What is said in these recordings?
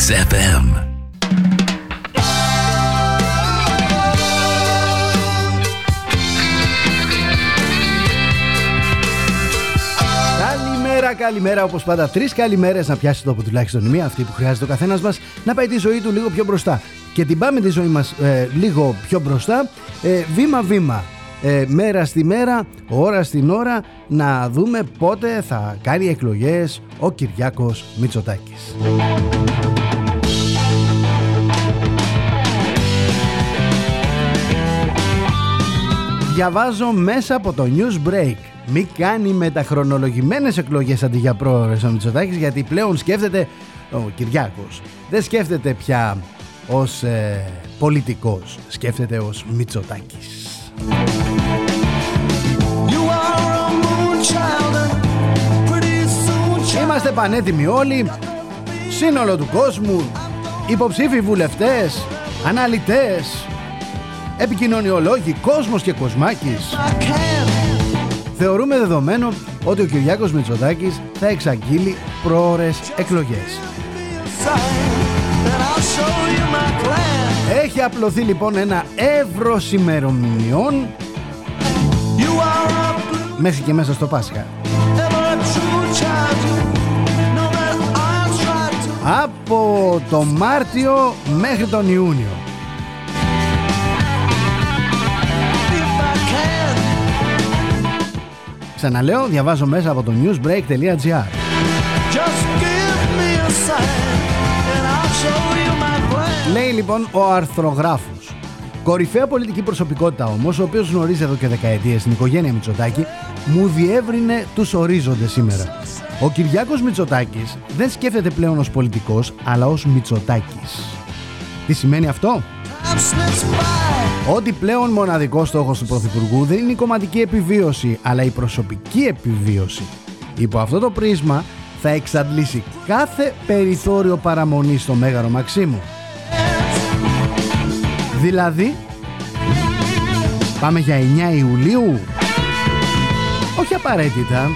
Mix FM. Καλημέρα, καλημέρα. Όπως πάντα, τρεις καλημέρες να πιάσει τόπο τουλάχιστον η μία, αυτή που χρειάζεται ο καθένας μας, να πάει τη ζωή του λίγο πιο μπροστά. Και την πάμε τη ζωή μας ε, λίγο πιο μπροστά, ε, βήμα-βήμα. Ε, μέρα στη μέρα, ώρα στην ώρα, να δούμε πότε θα κάνει εκλογές ο Κυριάκος Μητσοτάκης. Διαβάζω μέσα από το news break. Μη κάνει μεταχρονολογημένες εκλογές αντί για πρόορες ο Μητσοτάκης γιατί πλέον σκέφτεται ο Κυριάκος. Δεν σκέφτεται πια ως ε, πολιτικός σκέφτεται ως Μητσοτάκης Είμαστε πανέτοιμοι όλοι. Σύνολο του κόσμου. Υποψήφοι βουλευτές. Αναλυτές. Επικοινωνιολόγοι Κόσμος και κοσμάκης. Θεωρούμε δεδομένο ότι ο Κυριάκος Μητσοτάκης θα εξαγγείλει πρόορες εκλογές. Έχει απλωθεί λοιπόν ένα εύρος ημερομηνιών μέχρι και μέσα στο Πάσχα. Από το Μάρτιο μέχρι τον Ιούνιο. Ξαναλέω, διαβάζω μέσα από το newsbreak.gr Λέει λοιπόν ο αρθρογράφος Κορυφαία πολιτική προσωπικότητα όμως, ο οποίος γνωρίζει εδώ και δεκαετίες την οικογένεια Μητσοτάκη, μου διεύρυνε τους ορίζοντες σήμερα. Ο Κυριάκος Μητσοτάκης δεν σκέφτεται πλέον ως πολιτικός, αλλά ως Μητσοτάκης. Τι σημαίνει αυτό; Ότι πλέον μοναδικός στόχος του Πρωθυπουργού δεν είναι η κομματική επιβίωση, αλλά η προσωπική επιβίωση. Υπό αυτό το πρίσμα θα εξαντλήσει κάθε περιθώριο παραμονής στο Μέγαρο Μαξίμου. Δηλαδή, πάμε για 9 Ιουλίου; Όχι απαραίτητα.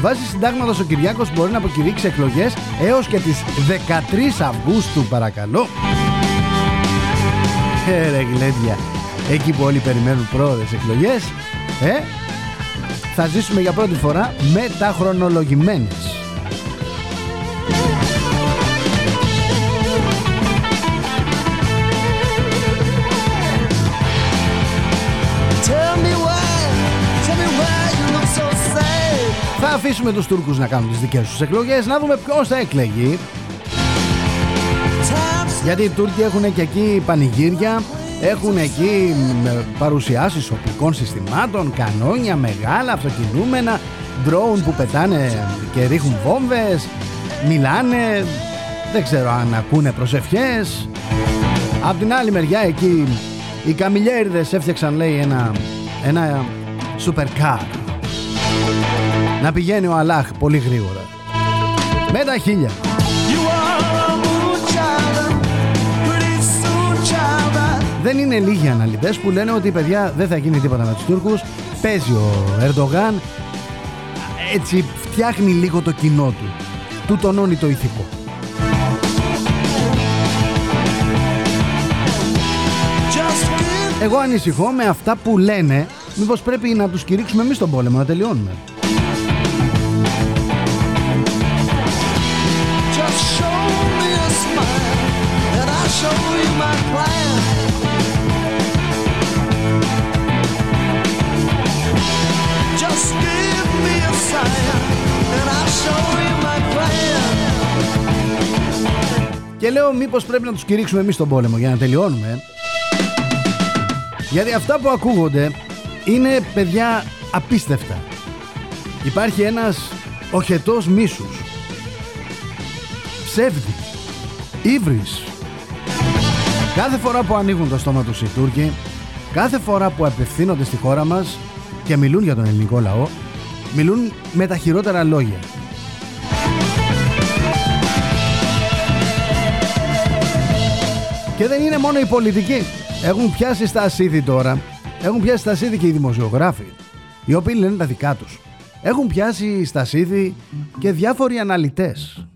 Βάσει συντάγματος ο Κυριάκος μπορεί να αποκηρύξει εκλογές έως και τις 13 Αυγούστου παρακαλώ. Ε, ρε γλέντια. Εκεί που όλοι περιμένουν πρόοδες εκλογές, ε, θα ζήσουμε για πρώτη φορά μεταχρονολογημένες. Θα αφήσουμε τους Τούρκους να κάνουν τις δικές τους εκλογές, να δούμε ποιος θα εκλεγεί γιατί οι Τούρκοι έχουν και εκεί πανηγύρια, έχουν εκεί παρουσιάσεις οπλικών συστημάτων, κανόνια μεγάλα, αυτοκινούμενα, ντρόουν που πετάνε και ρίχνουν βόμβες, μιλάνε, δεν ξέρω αν ακούνε προσευχές. Απ' την άλλη μεριά εκεί οι καμιλιέριδες έφτιαξαν λέει ένα, ένα super car. Να πηγαίνει ο Αλάχ πολύ γρήγορα. Με τα χίλια. Δεν είναι λίγοι αναλυτές που λένε ότι η παιδιά δεν θα γίνει τίποτα με τους Τούρκους. Παίζει ο Ερντογάν, έτσι φτιάχνει λίγο το κοινό του. Του τονώνει το ηθικό. Εγώ ανησυχώ με αυτά που λένε Μήπως πρέπει να τους κηρύξουμε εμείς τον πόλεμο Να τελειώνουμε Και λέω μήπως πρέπει να τους κηρύξουμε εμείς τον πόλεμο για να τελειώνουμε. Γιατί αυτά που ακούγονται είναι παιδιά απίστευτα. Υπάρχει ένας οχετός μίσους. Ψεύδι. Ήβρις Κάθε φορά που ανοίγουν το στόμα τους οι Τούρκοι Κάθε φορά που απευθύνονται στη χώρα μας Και μιλούν για τον ελληνικό λαό Μιλούν με τα χειρότερα λόγια Και δεν είναι μόνο οι πολιτικοί. Έχουν πιάσει στα ασίδη τώρα. Έχουν πιάσει στα ασίδη και οι δημοσιογράφοι. Οι οποίοι λένε τα δικά τους. Έχουν πιάσει στα ασίδη και διάφοροι αναλυτές.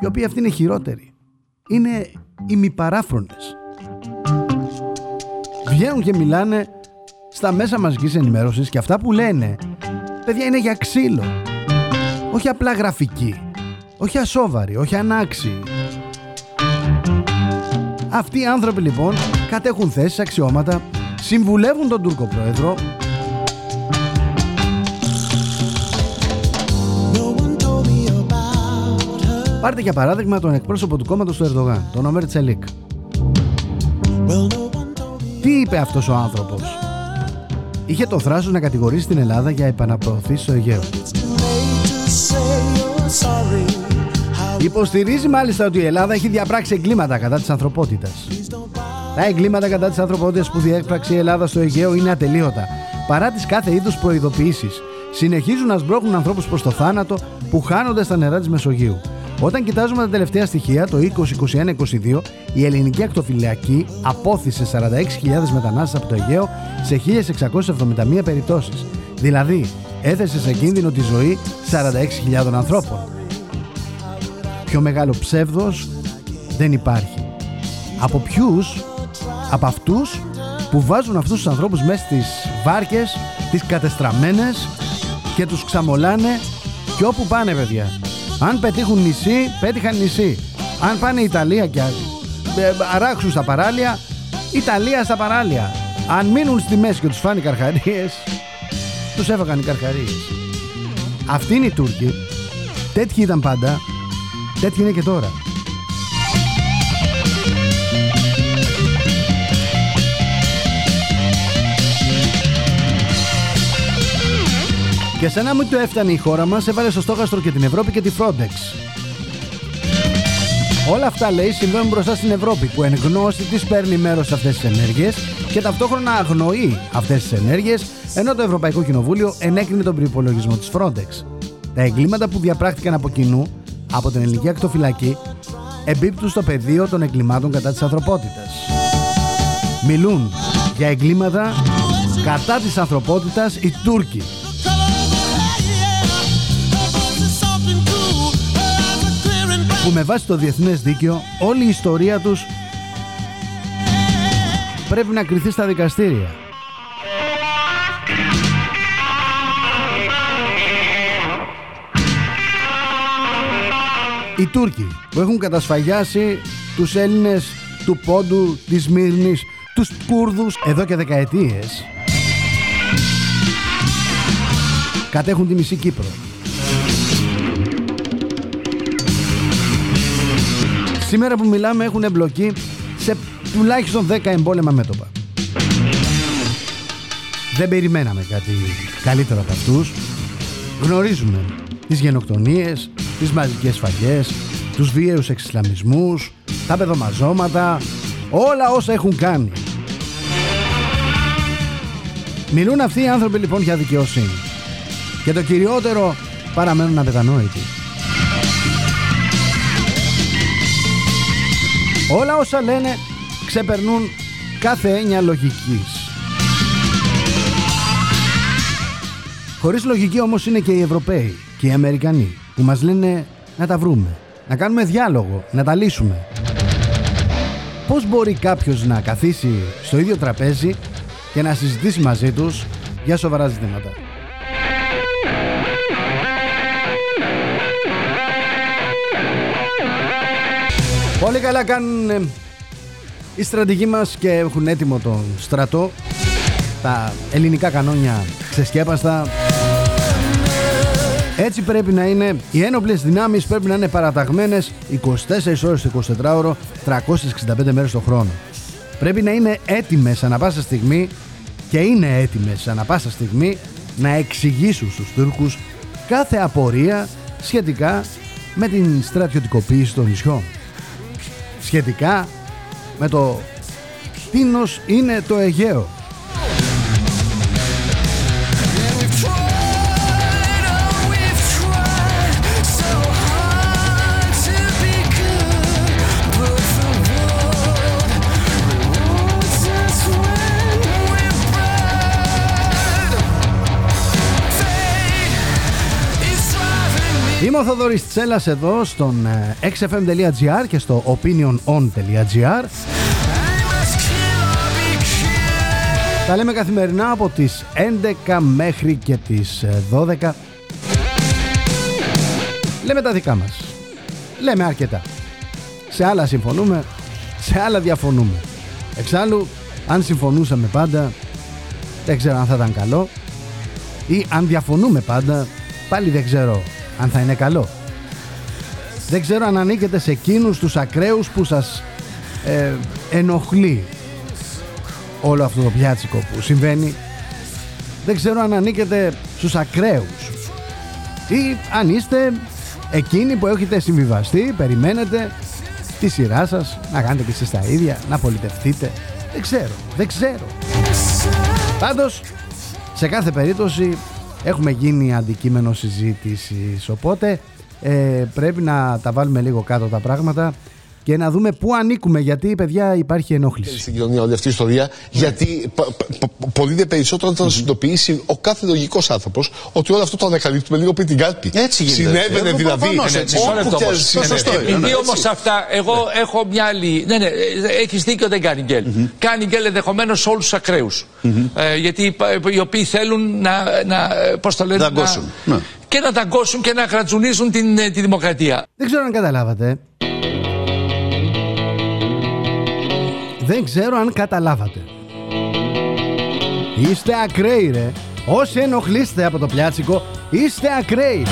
οι οποίοι αυτοί είναι χειρότεροι. Είναι ημιπαράφρονες. Βγαίνουν και μιλάνε στα μέσα μαζικής ενημέρωσης και αυτά που λένε, παιδιά είναι για ξύλο. Όχι απλά γραφική, όχι ασόβαροι, όχι ανάξιοι. Αυτοί οι άνθρωποι λοιπόν κατέχουν θέσεις, αξιώματα, συμβουλεύουν τον Τούρκο Πρόεδρο, Πάρτε για παράδειγμα τον εκπρόσωπο του κόμματος του Ερντογάν, τον Ομέρ Τσελίκ. Τι είπε αυτός ο άνθρωπος; Είχε το θράσος να κατηγορήσει την Ελλάδα για επαναπροωθήσεις στο Αιγαίο. Υποστηρίζει μάλιστα ότι η Ελλάδα έχει διαπράξει εγκλήματα κατά της ανθρωπότητας. Τα εγκλήματα κατά της ανθρωπότητας που διέπραξε η Ελλάδα στο Αιγαίο είναι ατελείωτα. Παρά τις κάθε είδους προειδοποιήσεις, συνεχίζουν να σμπρώχνουν ανθρώπους προς το θάνατο που χάνονται στα νερά της Μεσογείου. Όταν κοιτάζουμε τα τελευταία στοιχεία, το 2021-22, η ελληνική ακτοφυλακή απόθυσε 46.000 μετανάστες από το Αιγαίο σε 1.671 περιπτώσεις. Δηλαδή, έθεσε σε κίνδυνο τη ζωή 46.000 ανθρώπων. Πιο μεγάλο ψεύδος δεν υπάρχει. Από ποιους, από αυτούς που βάζουν αυτούς τους ανθρώπους μέσα στις βάρκες, τις κατεστραμμένες και τους ξαμολάνε και όπου πάνε παιδιά. Αν πετύχουν νησί, πέτυχαν νησί. Αν πάνε Ιταλία και ε, αράξουν στα παράλια, Ιταλία στα παράλια. Αν μείνουν στη μέση και τους φάνε οι καρχαρίες, τους έφαγαν οι καρχαρίες. Αυτοί είναι οι Τούρκοι. Τέτοιοι ήταν πάντα. Τέτοιοι είναι και τώρα. Και σαν να μην το έφτανε η χώρα μας έβαλε στο στόχαστρο και την Ευρώπη και τη Frontex. Όλα αυτά λέει συμβαίνουν μπροστά στην Ευρώπη που εν γνώση της παίρνει μέρος σε αυτές τις ενέργειες και ταυτόχρονα αγνοεί αυτές τις ενέργειες ενώ το Ευρωπαϊκό Κοινοβούλιο ενέκρινε τον προπολογισμό της Frontex. Τα εγκλήματα που διαπράχτηκαν από κοινού από την ελληνική ακτοφυλακή εμπίπτουν στο πεδίο των εγκλημάτων κατά της ανθρωπότητας. Μιλούν για εγκλήματα κατά της ανθρωπότητας οι Τούρκοι που με βάση το διεθνές δίκαιο όλη η ιστορία τους πρέπει να κριθεί στα δικαστήρια. Οι Τούρκοι που έχουν κατασφαγιάσει τους Έλληνες του Πόντου, της Μύρνης, τους Κούρδους εδώ και δεκαετίες κατέχουν τη μισή Κύπρο. Σήμερα που μιλάμε έχουν εμπλοκή σε τουλάχιστον 10 εμπόλεμα μέτωπα. Δεν περιμέναμε κάτι καλύτερο από αυτούς. Γνωρίζουμε τις γενοκτονίες, τις μαζικές σφαγές, τους βίαιους εξισλαμισμούς, τα παιδομαζώματα, όλα όσα έχουν κάνει. Μιλούν αυτοί οι άνθρωποι λοιπόν για δικαιοσύνη. Και το κυριότερο παραμένουν απετανόητοι. Όλα όσα λένε ξεπερνούν κάθε έννοια λογικής. Χωρίς λογική όμως είναι και οι Ευρωπαίοι και οι Αμερικανοί που μας λένε να τα βρούμε, να κάνουμε διάλογο, να τα λύσουμε. Πώς μπορεί κάποιος να καθίσει στο ίδιο τραπέζι και να συζητήσει μαζί τους για σοβαρά ζητήματα; Πολύ καλά κάνουν ε, οι στρατηγοί μας και έχουν έτοιμο τον στρατό. Τα ελληνικά κανόνια ξεσκέπαστα. Έτσι πρέπει να είναι. Οι ένοπλες δυνάμεις πρέπει να είναι παραταγμένες 24 ώρες το 24 ώρο, 365 μέρες το χρόνο. Πρέπει να είναι έτοιμες ανα πάσα στιγμή και είναι έτοιμες ανα πάσα στιγμή να εξηγήσουν στους Τούρκους κάθε απορία σχετικά με την στρατιωτικοποίηση των νησιών σχετικά με το τίνος είναι το Αιγαίο. Είμαι Είμαι ο Θοδωρής Τσέλας εδώ στον xfm.gr και στο opinionon.gr Τα λέμε καθημερινά από τις 11 μέχρι και τις 12 Λέμε τα δικά μας. Λέμε αρκετά. Σε άλλα συμφωνούμε Σε άλλα διαφωνούμε. Εξάλλου αν συμφωνούσαμε πάντα Δεν ξέρω αν θα ήταν καλό. Ή αν διαφωνούμε πάντα Πάλι δεν ξέρω αν θα είναι καλό. Δεν ξέρω αν ανήκετε σε εκείνους τους ακραίους που σας ε, ενοχλεί όλο αυτό το πιάτσικο που συμβαίνει. Δεν ξέρω αν ανήκετε στους ακραίους. Ή αν είστε εκείνοι που έχετε συμβιβαστεί, περιμένετε τη σειρά σας να κάνετε και εσείς τα ίδια, να πολιτευτείτε. Δεν ξέρω, δεν ξέρω. Πάντως σε κάθε περίπτωση έχουμε γίνει αντικείμενο συζήτησης οπότε ε, πρέπει να τα βάλουμε λίγο κάτω τα πράγματα και να δούμε πού ανήκουμε. Γιατί, παιδιά, υπάρχει ενόχληση. Στην κοινωνία όλη αυτή η ιστορία, ναι. γιατί πολύ περισσότερο όταν θα συνειδητοποιήσει ο κάθε λογικός άνθρωπος ότι όλο αυτό το ανακαλύπτουμε λίγο πριν την κάλπη. Έτσι γίνεται. Συνέβαινε δηλαδή. Όπου και Επειδή όμως αυτά, εγώ έχω μια άλλη. Ναι, ναι, έχεις δίκιο, δεν κάνει γκέλ. Κάνει γκέλ ενδεχομένως σε όλους τους ακραίους. Ε, γιατί οι οποίοι θέλουν να. Πώς το λένε, ναι. και να ταγκώσουν και να κρατζουνίσουν την, τη δημοκρατία. Δεν ξέρω αν καταλάβατε. Δεν ξέρω αν καταλάβατε. Είστε ακραίοι ρε. Όσοι ενοχλείστε από το πλιάτσικο, είστε ακραίοι.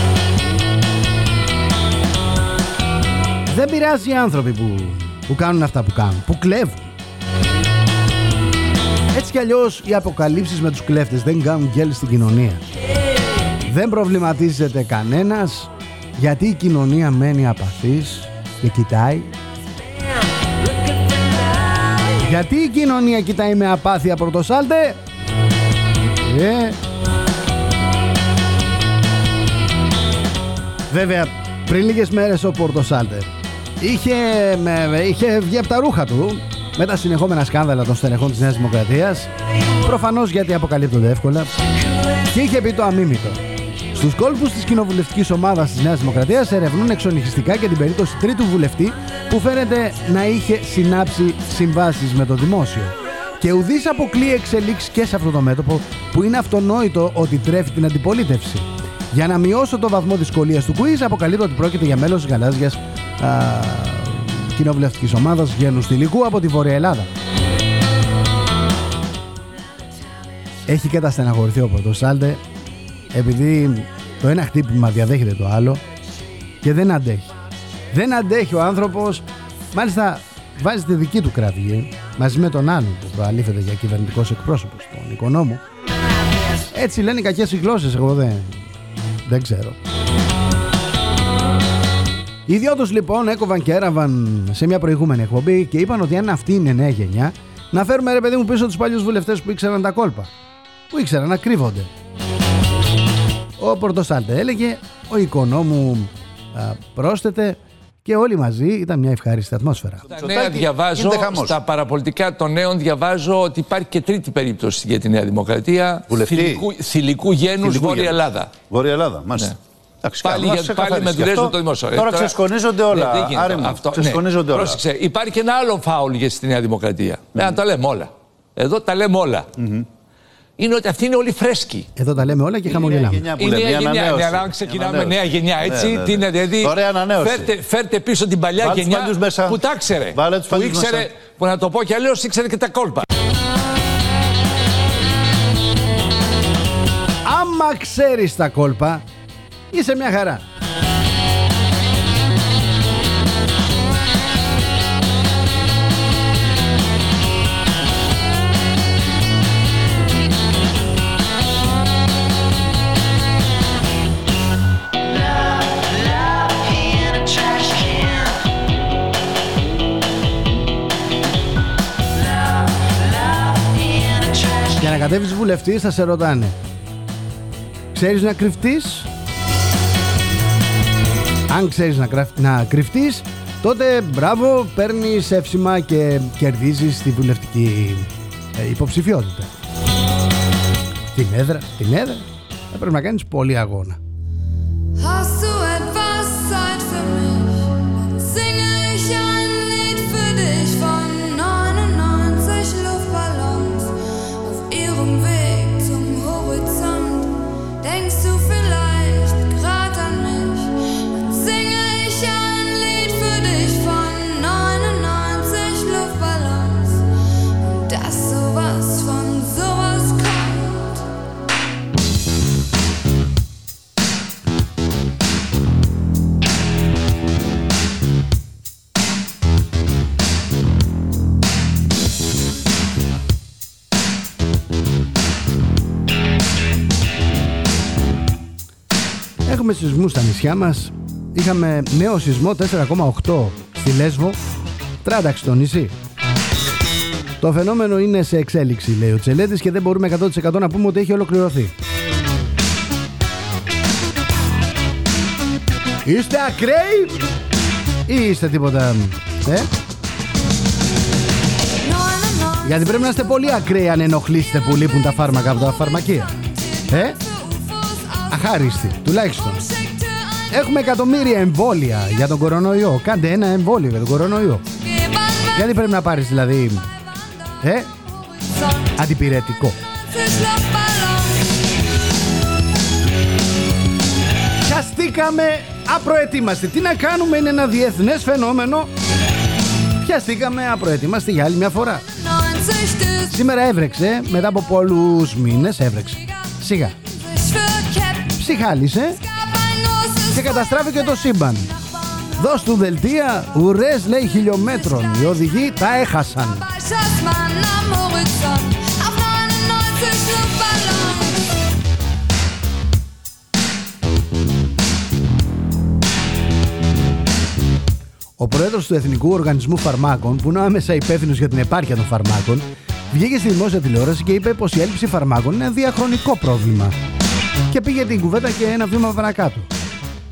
Δεν πειράζει οι άνθρωποι που, που κάνουν αυτά που κάνουν, που κλέβουν. Έτσι κι αλλιώς οι αποκαλύψεις με τους κλέφτες δεν κάνουν γέλη στην κοινωνία. Δεν προβληματίζεται κανένας γιατί η κοινωνία μένει απαθής και κοιτάει γιατί η κοινωνία κοιτάει με απάθεια πρωτοσάλτε. Ε. Βέβαια πριν λίγες μέρες ο Πορτοσάλτε είχε, με, είχε βγει από τα ρούχα του με τα συνεχόμενα σκάνδαλα των στελεχών της Νέας Δημοκρατίας. Προφανώς γιατί αποκαλύπτονται εύκολα. Και είχε πει το αμίμητο Στους κόλπους της κοινοβουλευτικής ομάδας της Νέας Δημοκρατίας ερευνούν εξονυχιστικά και την περίπτωση τρίτου βουλευτή που φαίνεται να είχε συνάψει συμβάσεις με το δημόσιο. Και ουδής αποκλεί εξελίξεις και σε αυτό το μέτωπο που είναι αυτονόητο ότι τρέφει την αντιπολίτευση. Για να μειώσω το βαθμό δυσκολίας του quiz, αποκαλύπτω ότι πρόκειται για μέλος της γαλάζιας κοινοβουλευτικής ομάδας Γένους Στυλικού από τη Βόρεια Ελλάδα. Έχει καταστεναχωρηθεί ο Πορτοσάλτε επειδή το ένα χτύπημα διαδέχεται το άλλο και δεν αντέχει. Δεν αντέχει ο άνθρωπος, μάλιστα βάζει τη δική του κραυγή μαζί με τον άλλον που προαλήφεται για κυβερνητικός εκπρόσωπος, τον οικονόμο. Έτσι λένε οι κακές οι γλώσσες, εγώ δεν, δεν ξέρω. Οι ιδιώτες λοιπόν έκοβαν και έραβαν σε μια προηγούμενη εκπομπή και είπαν ότι αν αυτή είναι νέα γενιά, να φέρουμε ρε παιδί μου πίσω τους παλιούς βουλευτές που ήξεραν τα κόλπα. Που ήξεραν να κρύβονται. Ο Πορτοσάλτε έλεγε, ο οικονόμου πρόσθεται και όλοι μαζί ήταν μια ευχάριστη ατμόσφαιρα. Στα νέα διαβάζω, στα παραπολιτικά των νέων διαβάζω ότι υπάρχει και τρίτη περίπτωση για τη Νέα Δημοκρατία. Θηλυκού, θηλυκού γένους Βόρεια Ελλάδα. Βόρεια Ελλάδα, μάλιστα. Ναι. Πάλι, για, πάλι με δουλειέ το δημόσιο. Τώρα, τώρα ξεσκονίζονται όλα. Ναι, Άρη αυτό. Ξεσκονίζονται ναι. όλα. Πρόσεξε, υπάρχει και ένα άλλο φάουλ για τη Νέα Δημοκρατία. Mm. να τα λέμε όλα. Εδώ τα λέμε όλα. Mm-hmm είναι ότι αυτοί είναι όλοι φρέσκοι. Εδώ τα λέμε όλα και χαμογελάμε. Είναι νέα γενιά. Ναι, αν ξεκινάμε νέα γενιά έτσι, ναι, ναι, τι είναι δηλαδή. Ωραία ανανέωση. Φέρτε, φέρτε πίσω την παλιά Βάλτε γενιά που τα ξέρε. Που ήξερε, που να το πω κι αλλιώς ήξερε και τα κόλπα. Άμα ξέρεις τα κόλπα, είσαι μια χαρά. Κατέβεις βουλευτής θα σε ρωτάνε. Ξέρεις να κρυφτείς; Αν ξέρεις να, να κρυφτείς Τότε μπράβο παίρνεις εύσημα και κερδίζεις τη βουλευτική ε, υποψηφιότητα. Την έδρα, την έδρα. Θα πρέπει να κάνεις πολύ αγώνα Έχουμε σεισμούς στα νησιά μας. Είχαμε νέο σεισμό 4,8 στη Λέσβο. Τράνταξ στο νησί. Το φαινόμενο είναι σε εξέλιξη, λέει ο Τσελέτης και δεν μπορούμε 100% να πούμε ότι έχει ολοκληρωθεί. Είστε ακραίοι ή είστε τίποτα, ε; Γιατί πρέπει να είστε πολύ ακραίοι αν ενοχλήσετε που λείπουν τα φάρμακα από τα φαρμακεία. Ε; Αχάριστοι, τουλάχιστον. Έχουμε εκατομμύρια εμβόλια για τον κορονοϊό. Κάντε ένα εμβόλιο για τον κορονοϊό. Γιατί πρέπει να πάρεις δηλαδή ε, αντιπηρετικό. Πιαστήκαμε απροετοίμαστοι. Τι να κάνουμε είναι ένα διεθνές φαινόμενο. Πιαστήκαμε απροετοίμαστοι για άλλη μια φορά. Σήμερα έβρεξε, μετά από πολλούς μήνες έβρεξε. Σιγά. Ψυχάλισε και καταστράφηκε το σύμπαν. Δώσ' του δελτία, ουρές λέει χιλιόμετρων. Οι οδηγοί τα έχασαν. Ο πρόεδρος του Εθνικού Οργανισμού Φαρμάκων, που είναι άμεσα υπεύθυνος για την επάρκεια των φαρμάκων, βγήκε στη δημόσια τηλεόραση και είπε πως η έλλειψη φαρμάκων είναι διαχρονικό πρόβλημα. Και πήγε την κουβέντα και ένα βήμα παρακάτω.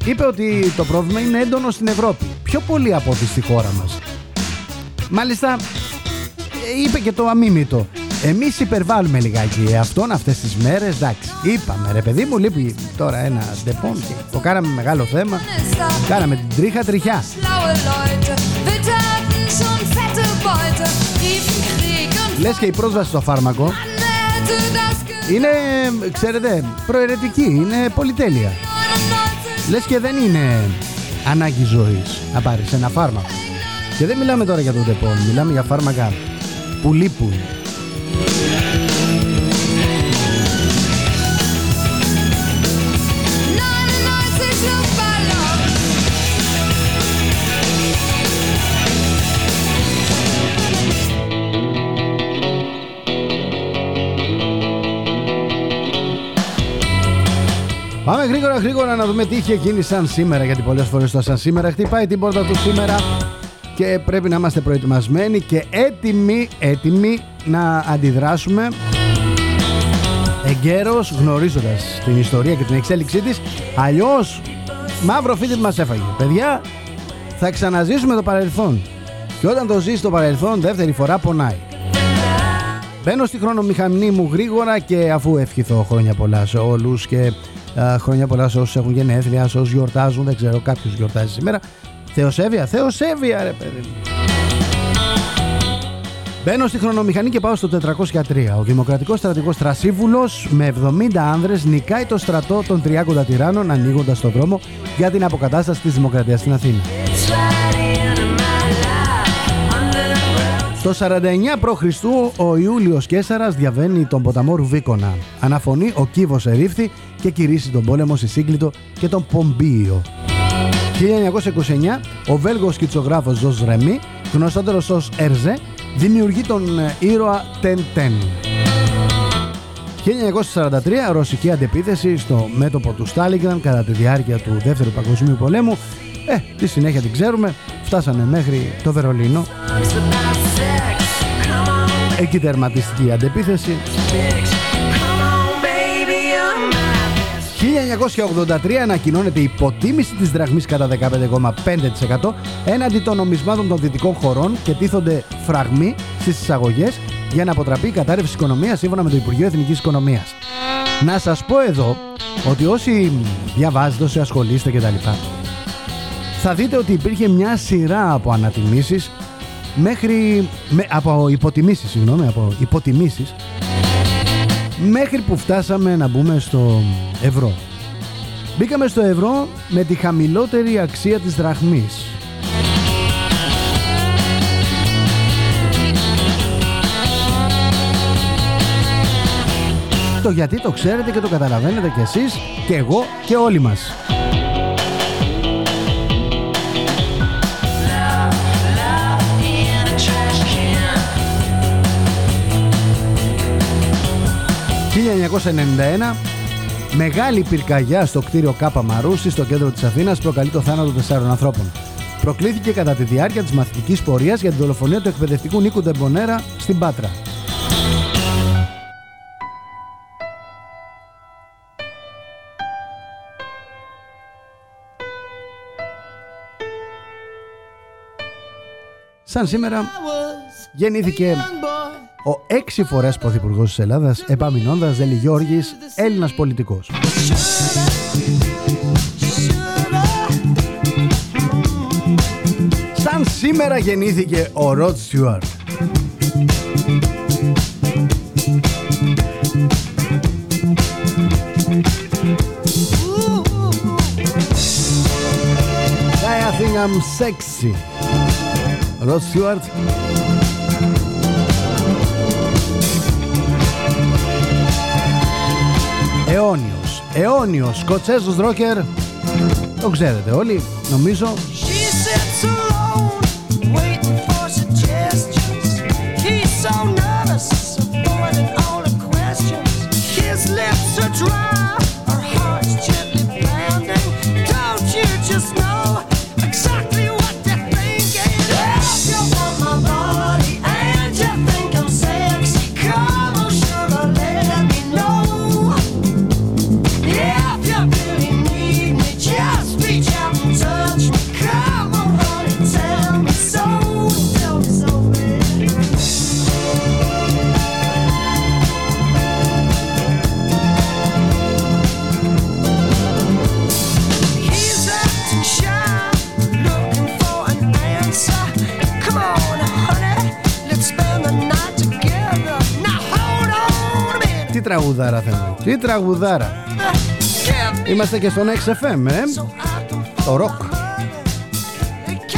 Είπε ότι το πρόβλημα είναι έντονο στην Ευρώπη, πιο πολύ από ό,τι στη χώρα μας. Μάλιστα, είπε και το αμίμητο. Εμείς υπερβάλλουμε λιγάκι αυτόν αυτές τις μέρες. Εντάξει, είπαμε ρε παιδί μου, λείπει τώρα ένα Depon και το κάναμε μεγάλο θέμα. Κάναμε την τρίχα τριχιά. Λες και η πρόσβαση στο φάρμακο είναι, ξέρετε, προαιρετική, είναι πολυτέλεια. Λες και δεν είναι ανάγκη ζωής να πάρεις ένα φάρμακο. Και δεν μιλάμε τώρα για τον τεπών, μιλάμε για φάρμακα που λείπουν. Πάμε γρήγορα γρήγορα να δούμε τι είχε γίνει σαν σήμερα γιατί πολλές φορές το σαν σήμερα χτυπάει την πόρτα του σήμερα και πρέπει να είμαστε προετοιμασμένοι και έτοιμοι, έτοιμοι να αντιδράσουμε. Εγκαίρως γνωρίζοντας την ιστορία και την εξέλιξή της αλλιώς μαύρο φίδι μας έφαγε. Παιδιά θα ξαναζήσουμε το παρελθόν. Και όταν το ζεις το παρελθόν δεύτερη φορά πονάει. Μπαίνω στη χρονομηχανή μου γρήγορα και αφού ευχηθώ χρόνια πολλά σε όλους και α, χρόνια πολλά σε όσους έχουν γενέθλια, σε όσους γιορτάζουν, δεν ξέρω κάποιος γιορτάζει σήμερα Θεοσέβεια, Θεοσέβεια ρε παιδί μου. Μπαίνω στη χρονομηχανή και πάω στο 403. Ο Δημοκρατικός Στρατηγός Τρασίβουλος με 70 άνδρες νικάει το στρατό των 30 τυράννων ανοίγοντας τον δρόμο για την αποκατάσταση της δημοκρατίας στην Αθήνα. Στο 49 π.Χ. ο Ιούλιος Κέσαρας διαβαίνει τον ποταμό Ρουβίκονα. Αναφωνεί ο Κύβος ερήφθη και κηρύσσει τον πόλεμο σε Σύγκλιτο και τον Πομπίο. 1929 ο Βέλγος σκητσογράφος Ζωζ Ρεμί, γνωστότερος ως Ερζέ, δημιουργεί τον ε, ήρωα Τεν Τεν. 1943 ρωσική αντεπίθεση στο μέτωπο του Στάλιγκραν κατά τη διάρκεια του Δεύτερου Παγκοσμίου Πολέμου. Ε, τη συνέχεια την ξέρουμε, φτάσανε μέχρι το Βερολίνο. Εκεί τερματιστική αντεπίθεση. 1983 ανακοινώνεται η υποτίμηση της δραχμής κατά 15,5% έναντι των νομισμάτων των δυτικών χωρών και τίθονται φραγμοί στις εισαγωγές για να αποτραπεί η κατάρρευση οικονομίας σύμφωνα με το Υπουργείο Εθνικής Οικονομίας. Να σας πω εδώ ότι όσοι διαβάζετε, όσοι ασχολείστε κτλ. Θα δείτε ότι υπήρχε μια σειρά από ανατιμήσεις μέχρι, με, από υποτιμήσεις, συγγνώμη, από υποτιμήσεις μέχρι που φτάσαμε να μπούμε στο ευρώ. Μπήκαμε στο ευρώ με τη χαμηλότερη αξία της δραχμής. Το γιατί το ξέρετε και το καταλαβαίνετε κι εσείς και εγώ και όλοι μας. ...1991 Μεγάλη πυρκαγιά στο κτίριο Κάπα Μαρούση στο κέντρο της Αθήνας προκαλεί το θάνατο τεσσάρων ανθρώπων. Προκλήθηκε κατά τη διάρκεια της μαθητικής πορείας για την δολοφονία του εκπαιδευτικού Νίκου Ντεμπονέρα στην Πάτρα. Σαν σήμερα γεννήθηκε ο έξι φορές πρωθυπουργός της Ελλάδας Επαμινώντας Δελη Γιώργης, Έλληνας πολιτικός. Σαν σήμερα γεννήθηκε ο Ροτ Στιούαρτ. I think I'm sexy; Ροτ Στιούαρτ αιώνιος, αιώνιος. Σκοτσέζος ρόκερ. Το ξέρετε όλοι, νομίζω τραγουδάρα θέλω. Τι τραγουδάρα. Είμαστε και στον XFM, ε. Το ροκ.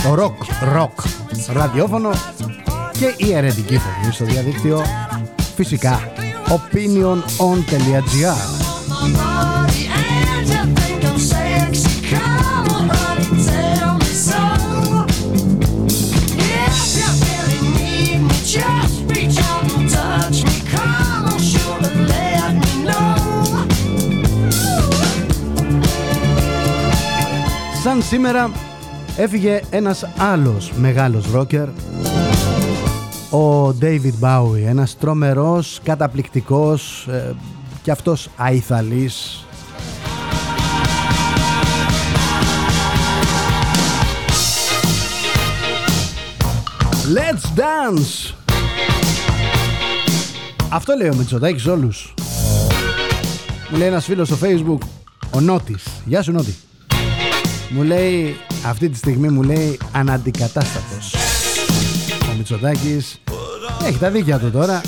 Το ροκ, ροκ. Ραδιόφωνο και η αιρετική φωνή στο διαδίκτυο. Φυσικά, opinionon.gr Σαν σήμερα έφυγε ένας άλλος μεγάλος ρόκερ ο David Bowie ένας τρομερός, καταπληκτικός ε, και αυτός αϊθαλής Let's dance! Αυτό λέει ο Μητσοτάκης όλους. Μου λέει ένας φίλος στο facebook, ο Νότης. Γεια σου Νότη. Μου λέει, αυτή τη στιγμή μου λέει αναντικατάστατος. Ο Μητσοτάκης έχει τα δίκια του τώρα.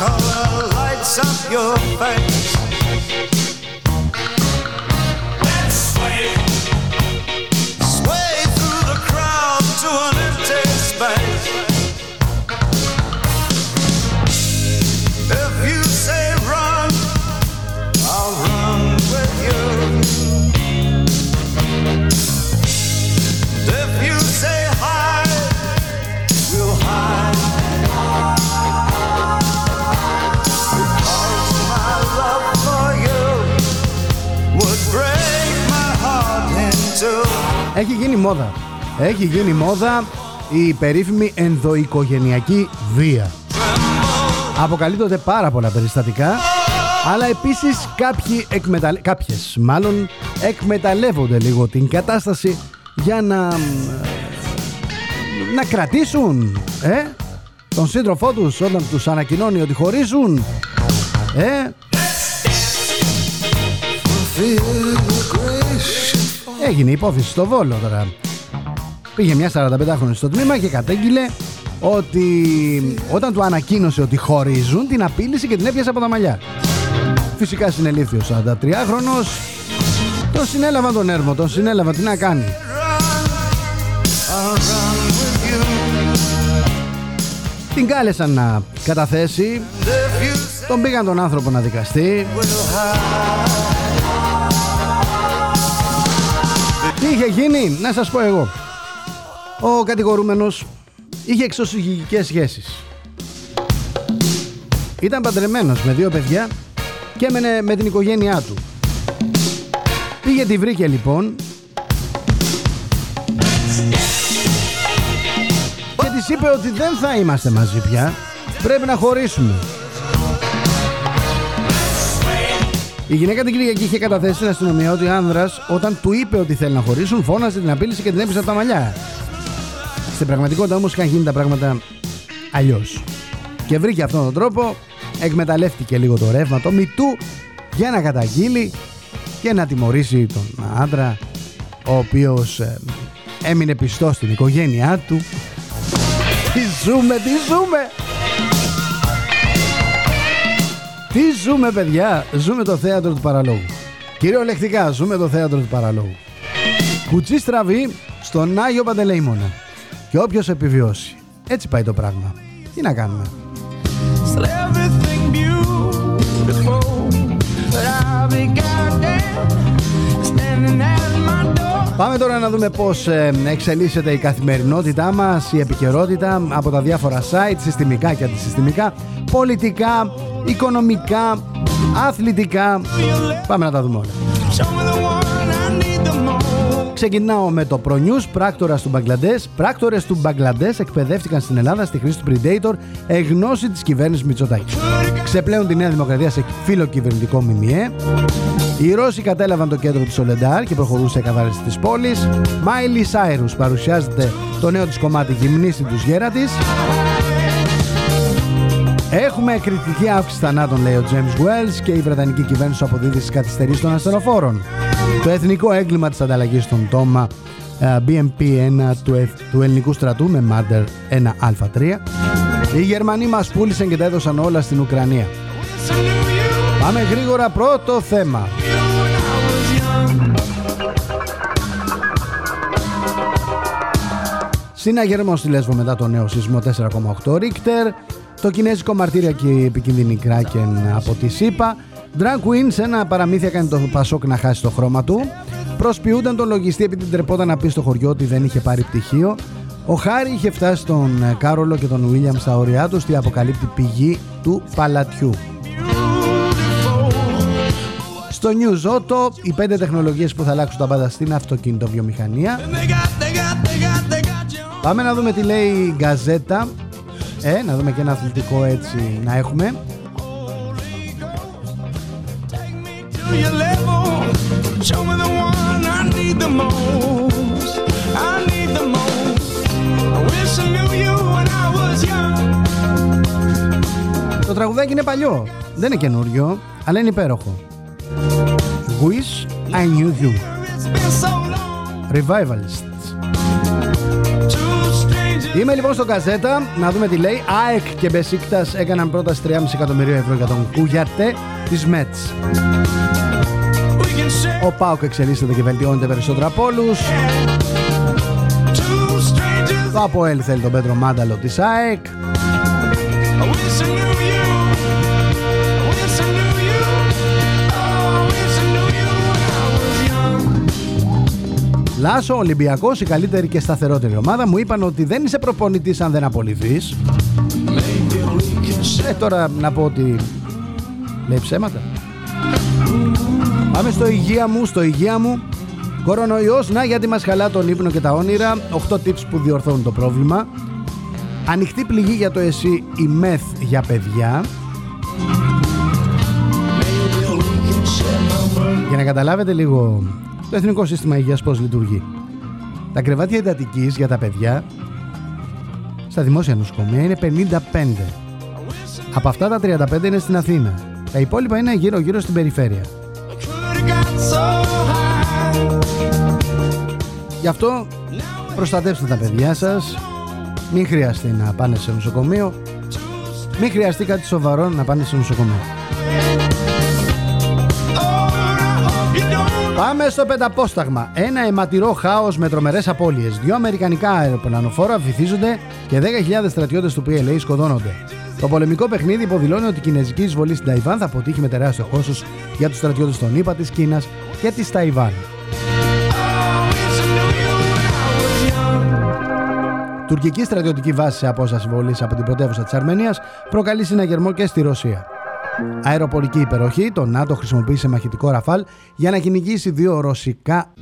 color lights up your face Έχει γίνει μόδα. Έχει γίνει μόδα η περίφημη ενδοοικογενειακή βία. Αποκαλύπτονται πάρα πολλά περιστατικά, αλλά επίσης κάποιοι εκμεταλλε... κάποιες μάλλον εκμεταλλεύονται λίγο την κατάσταση για να, να κρατήσουν ε, τον σύντροφό τους όταν τους ανακοινώνει ότι χωρίζουν. Ε, Έγινε υπόθεση στο Βόλο τώρα. Πήγε μια 45χρονη στο τμήμα και κατέγγειλε ότι όταν του ανακοίνωσε ότι χωρίζουν την απείλησε και την έπιασε από τα μαλλιά. Φυσικά συνελήφθη ο 43χρονος Τον συνέλαβαν τον έρμο, τον συνέλαβαν τι να κάνει; Την κάλεσαν να καταθέσει Τον πήγαν τον άνθρωπο να δικαστεί είχε γίνει, να σας πω εγώ. Ο κατηγορούμενος είχε εξωσυγικές σχέσεις. Ήταν παντρεμένος με δύο παιδιά και έμενε με την οικογένειά του. Πήγε τη βρήκε λοιπόν και της είπε ότι δεν θα είμαστε μαζί πια, πρέπει να χωρίσουμε. Η γυναίκα την Κυριακή είχε καταθέσει στην αστυνομία ότι ο άνδρας όταν του είπε ότι θέλει να χωρίσουν φώνασε, την απείλησε και την έπεισε από τα μαλλιά. Στην πραγματικότητα όμως είχαν γίνει τα πράγματα αλλιώς. Και βρήκε αυτόν τον τρόπο, εκμεταλλεύτηκε λίγο το ρεύμα, το μητού για να καταγγείλει και να τιμωρήσει τον άντρα ο οποίος ε, έμεινε πιστός στην οικογένειά του. Τι ζούμε, τι ζούμε! Τι ζούμε παιδιά, ζούμε το θέατρο του παραλόγου. Κυριολεκτικά ζούμε το θέατρο του παραλόγου. Κουτσί στραβή στον Άγιο Παντελεήμονα. Και όποιος επιβιώσει. Έτσι πάει το πράγμα. Τι να κάνουμε; Πάμε τώρα να δούμε πώς ε, εξελίσσεται η καθημερινότητά μας, η επικαιρότητα από τα διάφορα site, συστημικά και αντισυστημικά, πολιτικά, οικονομικά, αθλητικά. Πάμε να τα δούμε όλα. Ξεκινάω με το Pro News. Πράκτορας του Μπαγκλαντές. Πράκτορες του Μπαγκλαντές εκπαιδεύτηκαν στην Ελλάδα στη χρήση του Predator εν γνώσει της κυβέρνησης Μητσοτάκη. Ξεπλένουν τη Νέα Δημοκρατία σε φιλοκυβερνητικά ΜΜΕ. Οι Ρώσοι κατέλαβαν το κέντρο του Σολεντάρ και προχωρούν σε εκκαθάριση της πόλης. Μάιλι Σάιρους παρουσιάζεται το νέο της κομμάτι Γυμνίστη τους Γέρα της. Έχουμε κριτική αύξηση θανάτων, λέει ο James Wells, και η Βρετανική κυβέρνηση αποδίδει στις καθυστερήσεις των ασθενοφόρων. Το εθνικό έγκλημα της ανταλλαγής των τόμα BMP-1 του, του ελληνικού στρατού με Μάντερ 1Α3. Οι Γερμανοί μας πούλησαν και τα έδωσαν όλα στην Ουκρανία. Πάμε γρήγορα πρώτο θέμα. Συναγερμό στη Λέσβο μετά το νέο σεισμό 4,8 Ρίχτερ. Το κινέζικο μαρτύρια και η επικίνδυνη κράκεν από τη ΣΥΠΑ. Drag Queen σε ένα παραμύθι έκανε το Πασόκ να χάσει το χρώμα του. Προσποιούνταν τον λογιστή επειδή τρεπόταν να πει στο χωριό ότι δεν είχε πάρει πτυχίο. Ο Χάρη είχε φτάσει στον ε, Κάρολο και τον Βίλιαμ στα όρια τους στη αποκαλύπτει πηγή του παλατιού. Στο News Auto, οι πέντε τεχνολογίες που θα αλλάξουν τα πάντα στην αυτοκίνητο βιομηχανία. Πάμε να δούμε τι λέει η Γκαζέτα. Ε, να δούμε και ένα αθλητικό έτσι να έχουμε. Το τραγουδάκι είναι παλιό, δεν είναι καινούριο, αλλά είναι υπέροχο. Wish I Knew You; Revivalists Είμαι λοιπόν στο καζέτα να δούμε τι λέει. ΑΕΚ και Μπεσίκτας έκαναν πρόταση 3,5 εκατομμυρίου ευρώ για τον Κουγιαρτέ της Μέτς. Ο Πάοκ εξελίσσεται και βελτιώνεται περισσότερο από όλους. Το Αποέλ θέλει τον Πέτρο Μάνταλο της ΑΕΚ. Λάσο, Ολυμπιακός, η καλύτερη και σταθερότερη ομάδα μου είπαν ότι δεν είσαι προπονητής αν δεν απολυθείς. Ε, τώρα να πω ότι λέει ψέματα. Πάμε στο υγεία μου, στο υγεία μου. Κορονοϊός, να γιατί μας χαλά τον ύπνο και τα όνειρα. 8 tips που διορθώνουν το πρόβλημα. Ανοιχτή πληγή για το εσύ, η μεθ για παιδιά. Για να καταλάβετε λίγο το Εθνικό Σύστημα Υγείας πώς λειτουργεί. Τα κρεβάτια εντατικής για τα παιδιά στα δημόσια νοσοκομεία είναι 55. Από αυτά τα 35 είναι στην Αθήνα. Τα υπόλοιπα είναι γύρω-γύρω στην περιφέρεια. Γι' αυτό προστατεύστε τα παιδιά σας, μην χρειαστεί να πάνε σε νοσοκομείο, μην χρειαστεί κάτι σοβαρό να πάνε σε νοσοκομείο. Πάμε στο πενταπόσταγμα. Ένα αιματηρό χάος με τρομερές απώλειες. Δύο αμερικανικά αεροπλανοφόρα βυθίζονται και 10.000 στρατιώτες του PLA σκοτώνονται. Το πολεμικό παιχνίδι υποδηλώνει ότι η κινέζικη εισβολή στην Ταϊβάν θα αποτύχει με τεράστιο κόστο για τους στρατιώτες των ΗΠΑ, της Κίνας και της Ταϊβάν. Τουρκική στρατιωτική βάση σε απόσταση βολή από την πρωτεύουσα της Αρμενίας προκαλεί συναγερμό και στη Ρωσία. Αεροπορική υπεροχή, το ΝΑΤΟ χρησιμοποίησε μαχητικό ραφάλ για να κυνηγήσει δύο ρωσικά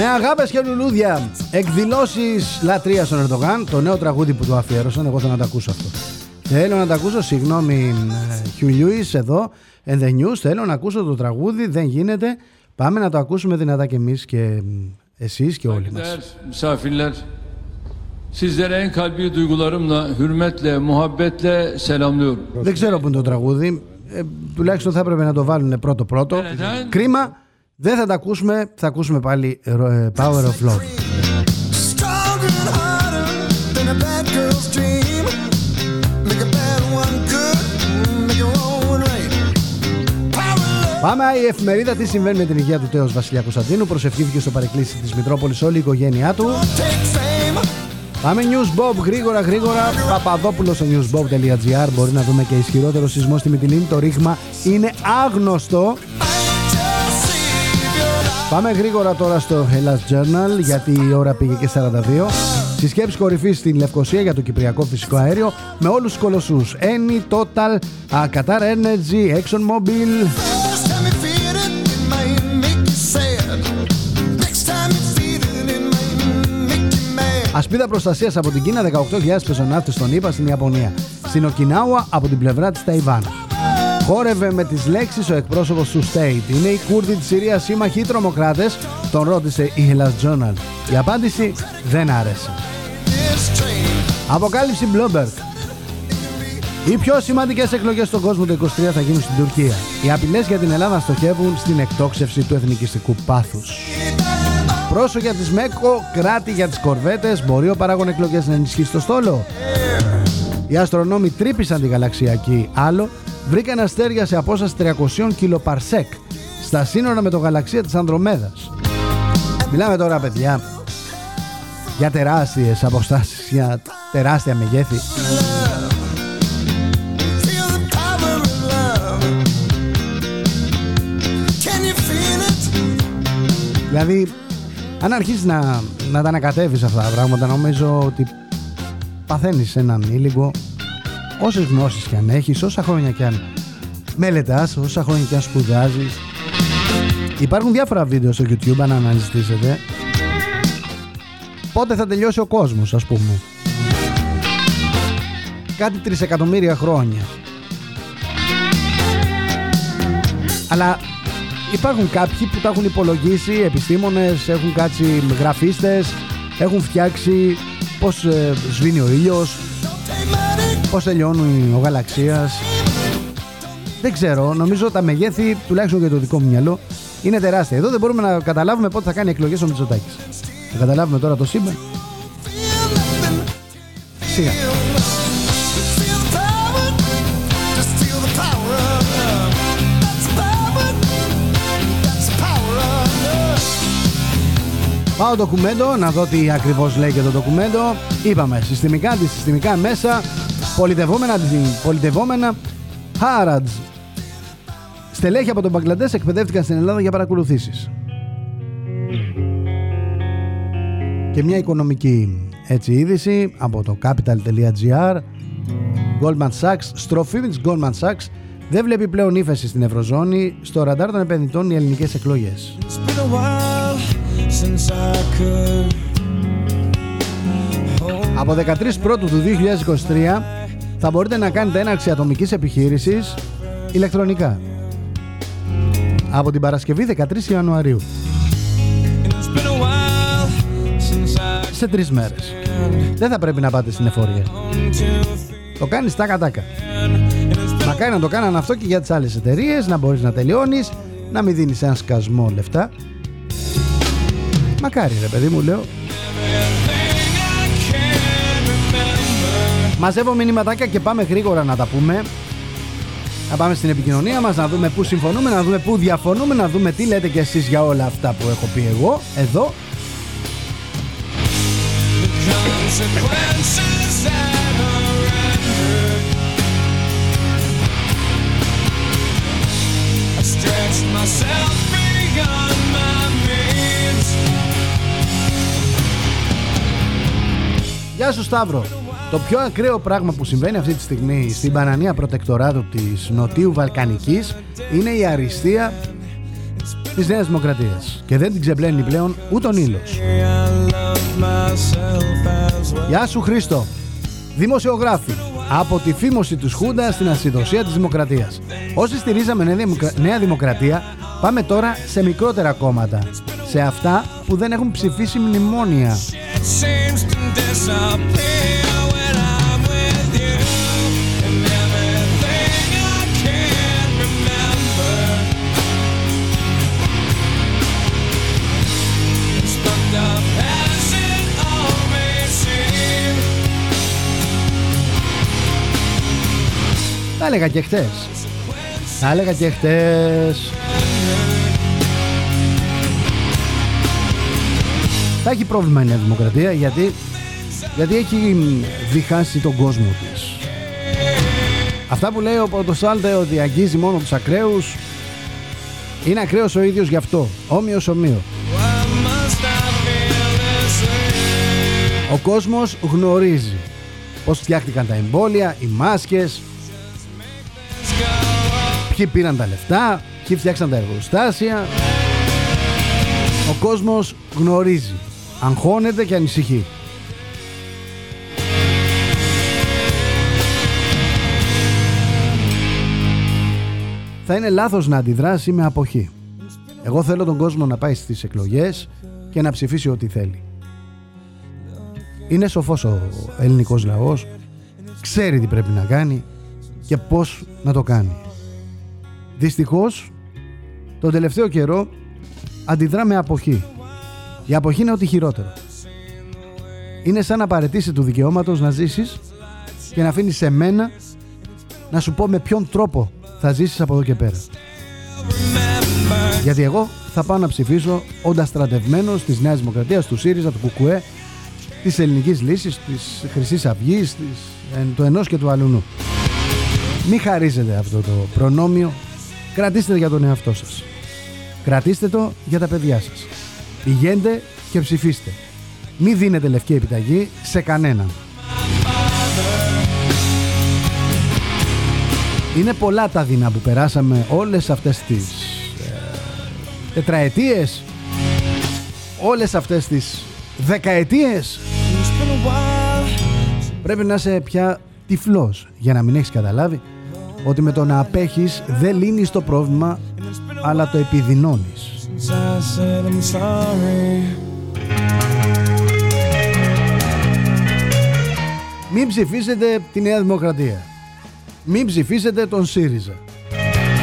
Με αγάπες και λουλούδια, εκδηλώσεις λατρείας στον Ερντογάν, το νέο τραγούδι που του αφιέρωσαν. Εγώ θέλω να το ακούσω αυτό. Θέλω να το ακούσω, συγγνώμη, Χιου Λιούι εδώ, in the news. Θέλω να ακούσω το τραγούδι, δεν γίνεται. Πάμε να το ακούσουμε δυνατά και εμείς και εσείς και όλοι μας. Sizlere en kalbi duygularımla, hürmetle, muhabbetle selamlıyorum. Δεν ξέρω που είναι το τραγούδι. Ε, τουλάχιστον θα έπρεπε να το βάλουν πρώτο-πρώτο. Κρίμα δεν θα τα ακούσουμε, θα ακούσουμε πάλι ε, Power of Love. Πάμε η εφημερίδα τι συμβαίνει με την υγεία του τέος Βασιλιά Κωνσταντίνου προσευχήθηκε στο παρεκκλήσι της Μητρόπολης όλη η οικογένειά του. Πάμε News Bob γρήγορα γρήγορα. Παπαδόπουλος στο newsbob.gr μπορεί να δούμε και ισχυρότερο σεισμό στη Μυτιλίνη το ρήγμα είναι άγνωστο. Πάμε γρήγορα τώρα στο Hellas Journal γιατί η ώρα πήγε και 42. Συσκέψη κορυφής στην Λευκοσία για το Κυπριακό Φυσικό Αέριο με όλους τους κολοσσούς. Eni, Total, Qatar Energy, Exxon Ασπίδα προστασίας από την Κίνα 18.000 πεζοναύτες στον ΗΠΑ στην Ιαπωνία. Στην Οκινάουα από την πλευρά της Ταϊβάν. Χόρευε με τις λέξεις ο εκπρόσωπος του State. Είναι οι Κούρδοι της Συρίας σύμμαχοι τρομοκράτες, τον ρώτησε η Hellas Journal. Η απάντηση δεν άρεσε. Αποκάλυψη Bloomberg. Οι πιο σημαντικές εκλογές στον κόσμο το 2023 θα γίνουν στην Τουρκία. Οι απειλές για την Ελλάδα στοχεύουν στην εκτόξευση του εθνικιστικού πάθους. Πρόσω για τη ΜΕΚΟ, κράτη για τις κορβέτες. Μπορεί ο παράγων εκλογές να ενισχύσει το στόλο. Οι αστρονόμοι τρύπησαν τη γαλαξιακή άλλο βρήκαν αστέρια σε απόσταση 300 κιλοπαρσέκ στα σύνορα με το γαλαξία της Ανδρομέδας. Μιλάμε τώρα παιδιά για τεράστιες αποστάσεις, για τεράστια μεγέθη. Δηλαδή, αν αρχίσεις να, να τα ανακατεύεις αυτά τα πράγματα, νομίζω ότι παθαίνεις έναν ήλικο όσες γνώσεις και αν έχεις, όσα χρόνια και αν μελετάς, όσα χρόνια και αν σπουδάζεις. Υπάρχουν διάφορα βίντεο στο YouTube αν αναζητήσετε. Πότε θα τελειώσει ο κόσμος ας πούμε. Κάτι τρισεκατομμύρια χρόνια. Αλλά υπάρχουν κάποιοι που τα έχουν υπολογίσει, επιστήμονες, έχουν κάτσει γραφίστες, έχουν φτιάξει πώς ε, σβήνει ο ήλιος, Πώς τελειώνει ο γαλαξίας Δεν ξέρω, νομίζω τα μεγέθη τουλάχιστον για το δικό μου μυαλό είναι τεράστια. Εδώ δεν μπορούμε να καταλάβουμε πότε θα κάνει εκλογές ο Μητσοτάκης. Θα καταλάβουμε τώρα το σύμπαν. Σιγά. Πάω ντοκουμέντο να δω τι ακριβώς λέει και το ντοκουμέντο. Είπαμε συστημικά, αντισυστημικά μέσα πολιτευόμενα, πολιτευόμενα Χάρατζ. Στελέχη από τον Μπαγκλαντές εκπαιδεύτηκαν στην Ελλάδα για παρακολουθήσεις. Και μια οικονομική έτσι είδηση από το capital.gr Goldman Sachs, στροφή της Goldman Sachs δεν βλέπει πλέον ύφεση στην Ευρωζώνη στο ραντάρ των επενδυτών οι ελληνικές εκλογές. Από 13 πρώτου του 2023 θα μπορείτε να κάνετε έναρξη ατομικής επιχείρησης ηλεκτρονικά. Από την Παρασκευή 13 Ιανουαρίου. Σε τρεις μέρες. Δεν θα πρέπει να πάτε στην εφορία. Το κάνεις τάκα τάκα. Μακάρι να το κάνανε αυτό και για τις άλλες εταιρείες, να μπορείς να τελειώνεις, να μην δίνεις ένα σκασμό λεφτά. Μακάρι ρε παιδί μου λέω. Μαζεύω μηνυματάκια και πάμε γρήγορα να τα πούμε. Να πάμε στην επικοινωνία μας, να δούμε πού συμφωνούμε, να δούμε πού διαφωνούμε, να δούμε τι λέτε κι εσείς για όλα αυτά που έχω πει εγώ, εδώ. Γεια σου Σταύρο. Το πιο ακραίο πράγμα που συμβαίνει αυτή τη στιγμή στην Πανανία Προτεκτοράτου της Νοτίου Βαλκανικής είναι η αριστεία της Νέας Δημοκρατίας και δεν την ξεπλένει πλέον ούτε ο Νίλος. Γεια σου Χρήστο. Δημοσιογράφοι. Από τη φήμωση του Χούντα στην ασυδοσία της Δημοκρατίας. Όσοι στηρίζαμε Νέα Δημοκρατία πάμε τώρα σε μικρότερα κόμματα. Σε αυτά που δεν έχουν ψηφίσει μνημόνια. Τα έλεγα και χτες. Τα έλεγα και χτες. Θα έχει πρόβλημα η Νέα Δημοκρατία γιατί, γιατί έχει διχάσει τον κόσμο της. Αυτά που λέει ο Πρωτοσάλτε ότι αγγίζει μόνο τους ακραίους είναι ακραίος ο ίδιος γι' αυτό. Όμοιος ομοίο. Ο κόσμος γνωρίζει πώς φτιάχτηκαν τα εμβόλια, οι μάσκες, ποιοι πήραν τα λεφτά, ποιοι φτιάξαν τα εργοστάσια. Ο κόσμος γνωρίζει αγχώνεται και ανησυχεί. Θα είναι λάθος να αντιδράσει με αποχή. Εγώ θέλω τον κόσμο να πάει στις εκλογές και να ψηφίσει ό,τι θέλει. Είναι σοφός ο ελληνικός λαός, ξέρει τι πρέπει να κάνει και πώς να το κάνει. Δυστυχώς, τον τελευταίο καιρό αντιδρά με αποχή η αποχή είναι ό,τι χειρότερο. Είναι σαν να παρετήσει του δικαιώματος να ζήσεις και να αφήνεις σε μένα να σου πω με ποιον τρόπο θα ζήσεις από εδώ και πέρα. Γιατί εγώ θα πάω να ψηφίσω όντα στρατευμένος της Νέας Δημοκρατίας, του ΣΥΡΙΖΑ, του ΚΚΕ, της Ελληνικής Λύσης, της Χρυσής Αυγής, του ενός και του αλουνού. Μην χαρίζετε αυτό το προνόμιο. Κρατήστε το για τον εαυτό σας. Κρατήστε το για τα παιδιά σας. Πηγαίνετε και ψηφίστε. Μην δίνετε λευκή επιταγή σε κανέναν. Είναι πολλά τα δεινά που περάσαμε όλες αυτές τις ε, τετραετίες, όλες αυτές τις δεκαετίες. Πρέπει να είσαι πια τυφλός για να μην έχεις καταλάβει ότι με το να απέχεις δεν λύνεις το πρόβλημα αλλά το επιδεινώνεις. Μην ψηφίσετε τη Νέα Δημοκρατία. Μην ψηφίσετε τον ΣΥΡΙΖΑ.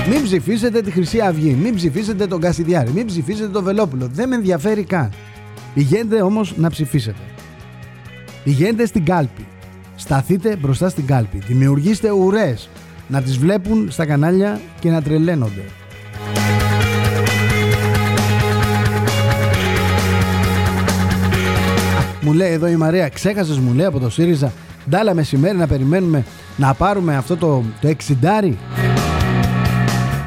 Μην ψηφίσετε τη Χρυσή Αυγή. Μην ψηφίσετε τον Κασιδιάρη. Μην ψηφίσετε τον Βελόπουλο. Δεν με ενδιαφέρει καν. Πηγαίνετε όμως να ψηφίσετε. Πηγαίνετε στην κάλπη. Σταθείτε μπροστά στην κάλπη. Δημιουργήστε ουρές να τις βλέπουν στα κανάλια και να τρελαίνονται. Μου λέει εδώ η Μαρία, ξέχασες μου λέει από το ΣΥΡΙΖΑ. Ντάλα μεσημέρι να περιμένουμε να πάρουμε αυτό το, το 60.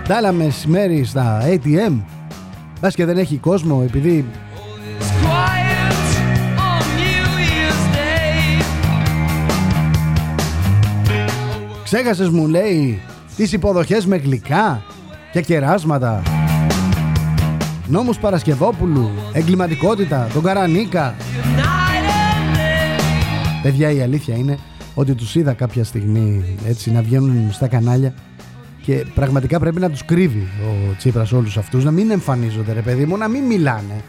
Ντάλα μεσημέρι στα ATM. Μπα και δεν έχει κόσμο επειδή. Ξέχασες μου λέει τις υποδοχές με γλυκά και κεράσματα Νόμους Παρασκευόπουλου, εγκληματικότητα, τον Καρανίκα Παιδιά η αλήθεια είναι ότι τους είδα κάποια στιγμή έτσι να βγαίνουν στα κανάλια και πραγματικά πρέπει να τους κρύβει ο Τσίπρας όλους αυτούς να μην εμφανίζονται ρε παιδί μου, να μην μιλάνε.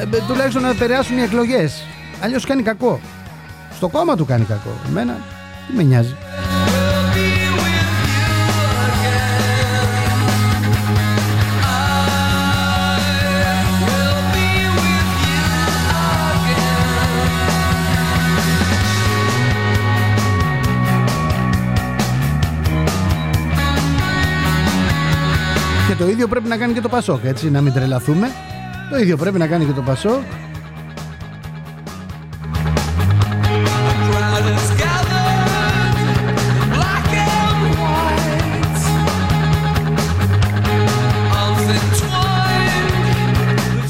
Ε, τουλάχιστον να επηρεάσουν οι εκλογές. Αλλιώς κάνει κακό. Στο κόμμα του κάνει κακό. Εμένα τι με νοιάζει το ίδιο πρέπει να κάνει και το Πασόκ, έτσι, να μην τρελαθούμε. Το ίδιο πρέπει να κάνει και το Πασόκ.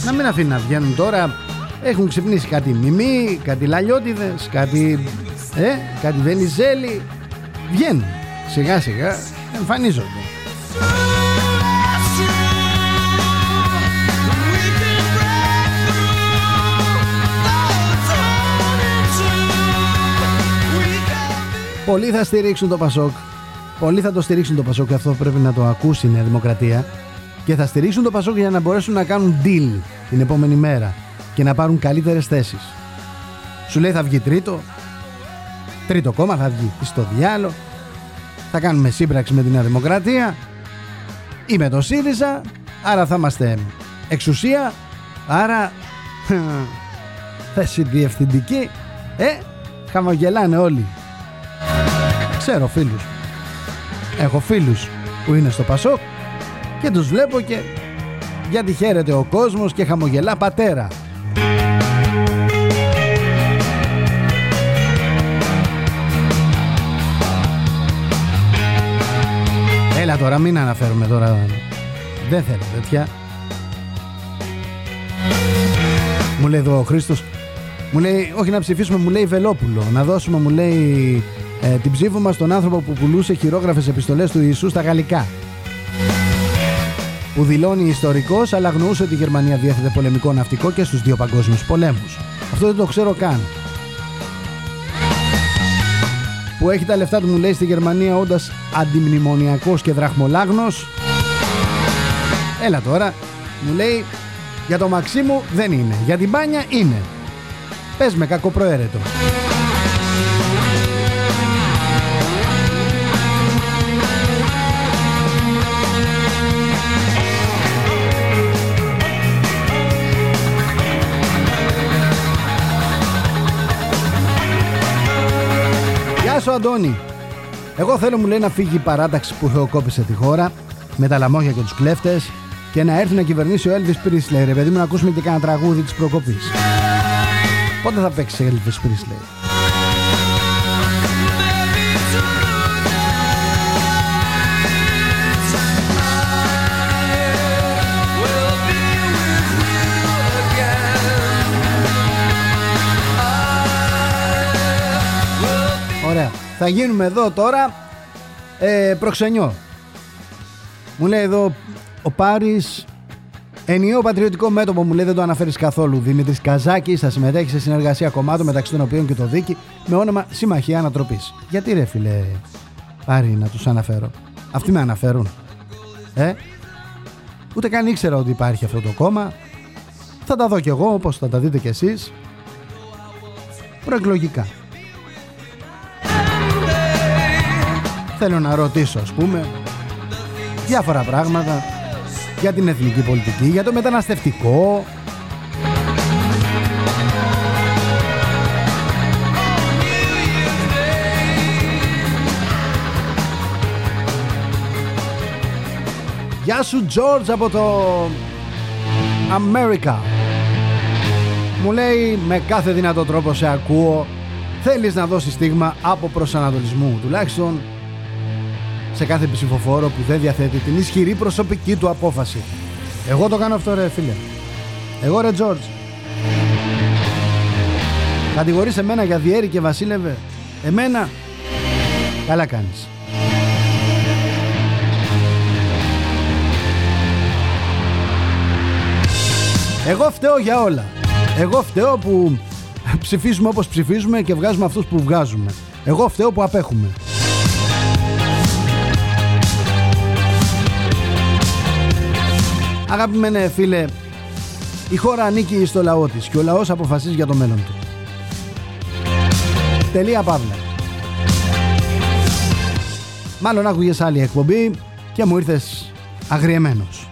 Να μην αφήνει να βγαίνουν τώρα. Έχουν ξυπνήσει κάτι μιμή, κάτι λαλιώτιδες, κάτι, ε, κάτι βενιζέλη. Βγαίνουν σιγά σιγά, εμφανίζονται. Πολλοί θα στηρίξουν το Πασόκ. Πολλοί θα το στηρίξουν το Πασόκ και αυτό πρέπει να το ακούσει η Νέα Δημοκρατία. Και θα στηρίξουν το Πασόκ για να μπορέσουν να κάνουν deal την επόμενη μέρα και να πάρουν καλύτερες θέσεις. Σου λέει θα βγει τρίτο. Τρίτο κόμμα θα βγει στο διάλογο. Θα κάνουμε σύμπραξη με τη Νέα Δημοκρατία ή με το ΣΥΡΙΖΑ. Άρα θα είμαστε εξουσία. Άρα θέση διευθυντική. Ε, χαμογελάνε όλοι. Ξέρω φίλους. Έχω φίλους που είναι στο Πασόκ και τους βλέπω και γιατί χαίρεται ο κόσμος και χαμογελά πατέρα. Έλα τώρα μην αναφέρουμε τώρα Δεν θέλω τέτοια Μου λέει εδώ ο Χρήστος Μου λέει όχι να ψηφίσουμε μου λέει Βελόπουλο Να δώσουμε μου λέει ε, την ψήφο μας στον άνθρωπο που πουλούσε χειρόγραφες επιστολές του Ιησού στα γαλλικά. Που δηλώνει ιστορικός αλλά αγνοούσε ότι η Γερμανία διέθετε πολεμικό ναυτικό και στους δύο παγκόσμιους πολέμους. Αυτό δεν το ξέρω καν. Που έχει τα λεφτά του μου λέει στη Γερμανία όντας αντιμνημονιακός και δραχμολάγνος. Έλα τώρα, μου λέει για το Μαξίμου δεν είναι, για την μπάνια είναι. Πες με κακοπροαίρετο. Σου Αντώνη. Εγώ θέλω μου λέει να φύγει η παράταξη που θεοκόπησε τη χώρα με τα λαμόγια και τους κλέφτες και να έρθει να κυβερνήσει ο Elvis Presley ρε παιδί μου να ακούσουμε και κανένα τραγούδι της προκοπής. Πότε θα παίξει Elvis Presley; Θα γίνουμε εδώ τώρα ε, προξενιό. Μου λέει εδώ ο Πάρης Ενιαίο πατριωτικό μέτωπο μου λέει δεν το αναφέρεις καθόλου. Δημήτρης Καζάκης θα συμμετέχει σε συνεργασία κομμάτων μεταξύ των οποίων και το Δίκη με όνομα Συμμαχία Ανατροπής. Γιατί ρε φίλε, πάρει να τους αναφέρω. Αυτοί με αναφέρουν. Ε, ούτε καν ήξερα ότι υπάρχει αυτό το κόμμα. Θα τα δω κι εγώ όπως θα τα δείτε κι εσείς. Προεκλογικά. Θέλω να ρωτήσω ας πούμε διάφορα πράγματα για την εθνική πολιτική, για το μεταναστευτικό. Γεια σου George από το America Μου λέει με κάθε δυνατό τρόπο σε ακούω. Θέλεις να δώσεις στίγμα από προσανατολισμού Τουλάχιστον σε κάθε ψηφοφόρο που δεν διαθέτει την ισχυρή προσωπική του απόφαση. Εγώ το κάνω αυτό ρε φίλε. Εγώ ρε Τζόρτζ. Κατηγορείς εμένα για διέρη και βασίλευε. Εμένα. Καλά κάνεις. Εγώ φταίω για όλα. Εγώ φταίω που ψηφίζουμε όπως ψηφίζουμε και βγάζουμε αυτούς που βγάζουμε. Εγώ φταίω που απέχουμε. Αγαπημένε φίλε, η χώρα ανήκει στο λαό της και ο λαός αποφασίζει για το μέλλον του. Τελεία παύλα. Μάλλον άκουγες άλλη εκπομπή και μου ήρθες αγριεμένος.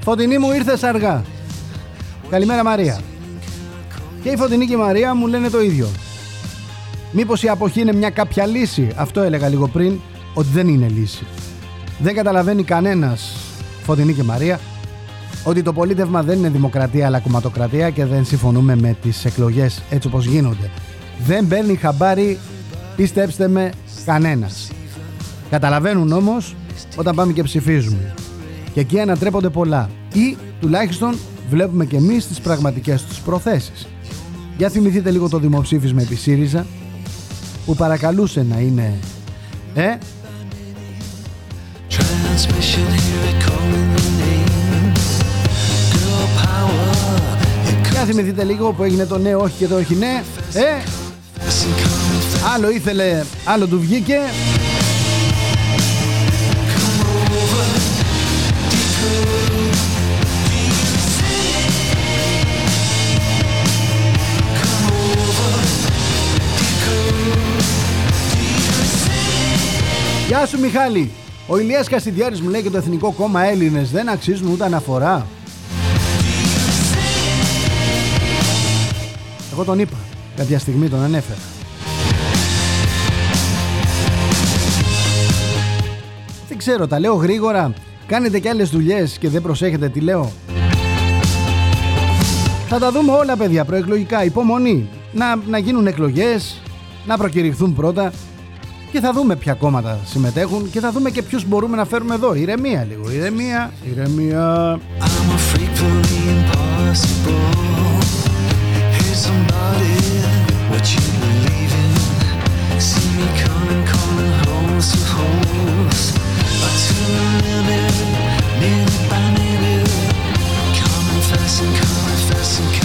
Φωτεινή μου ήρθες αργά. Καλημέρα Μαρία. Και η Φωτεινή και η Μαρία μου λένε το ίδιο. Μήπως η αποχή είναι μια κάποια λύση; Αυτό έλεγα λίγο πριν, ότι δεν είναι λύση. Δεν καταλαβαίνει κανένας, Φωτεινή και Μαρία, ότι το πολίτευμα δεν είναι δημοκρατία αλλά κομματοκρατία και δεν συμφωνούμε με τις εκλογές έτσι όπως γίνονται. Δεν παίρνει χαμπάρι, πιστέψτε με, κανένας. Καταλαβαίνουν όμως όταν πάμε και ψηφίζουμε. Και εκεί ανατρέπονται πολλά. Ή τουλάχιστον βλέπουμε και εμείς τις πραγματικές τους προθέσεις. Για θυμηθείτε λίγο το δημοψήφισμα επί ΣΥΡΙΖΑ που παρακαλούσε να είναι ε, Για θυμηθείτε λίγο που έγινε το ναι όχι και το όχι ναι Ε; Άλλο ήθελε Άλλο του βγήκε Γεια σου Μιχάλη. Ο Ηλίας Κασιδιάρης μου λέει και το Εθνικό Κόμμα Έλληνες δεν αξίζουν ούτε αναφορά. Εγώ τον είπα. Κάποια στιγμή τον ανέφερα. Δεν ξέρω τα λέω γρήγορα. Κάνετε και άλλες δουλειές και δεν προσέχετε τι λέω. Θα τα δούμε όλα παιδιά προεκλογικά. Υπομονή. Να, να γίνουν εκλογές Να προκηρυχθούν πρώτα και θα δούμε ποια κόμματα συμμετέχουν και θα δούμε και ποιους μπορούμε να φέρουμε εδώ. Ηρεμία λίγο, ηρεμία, ηρεμία.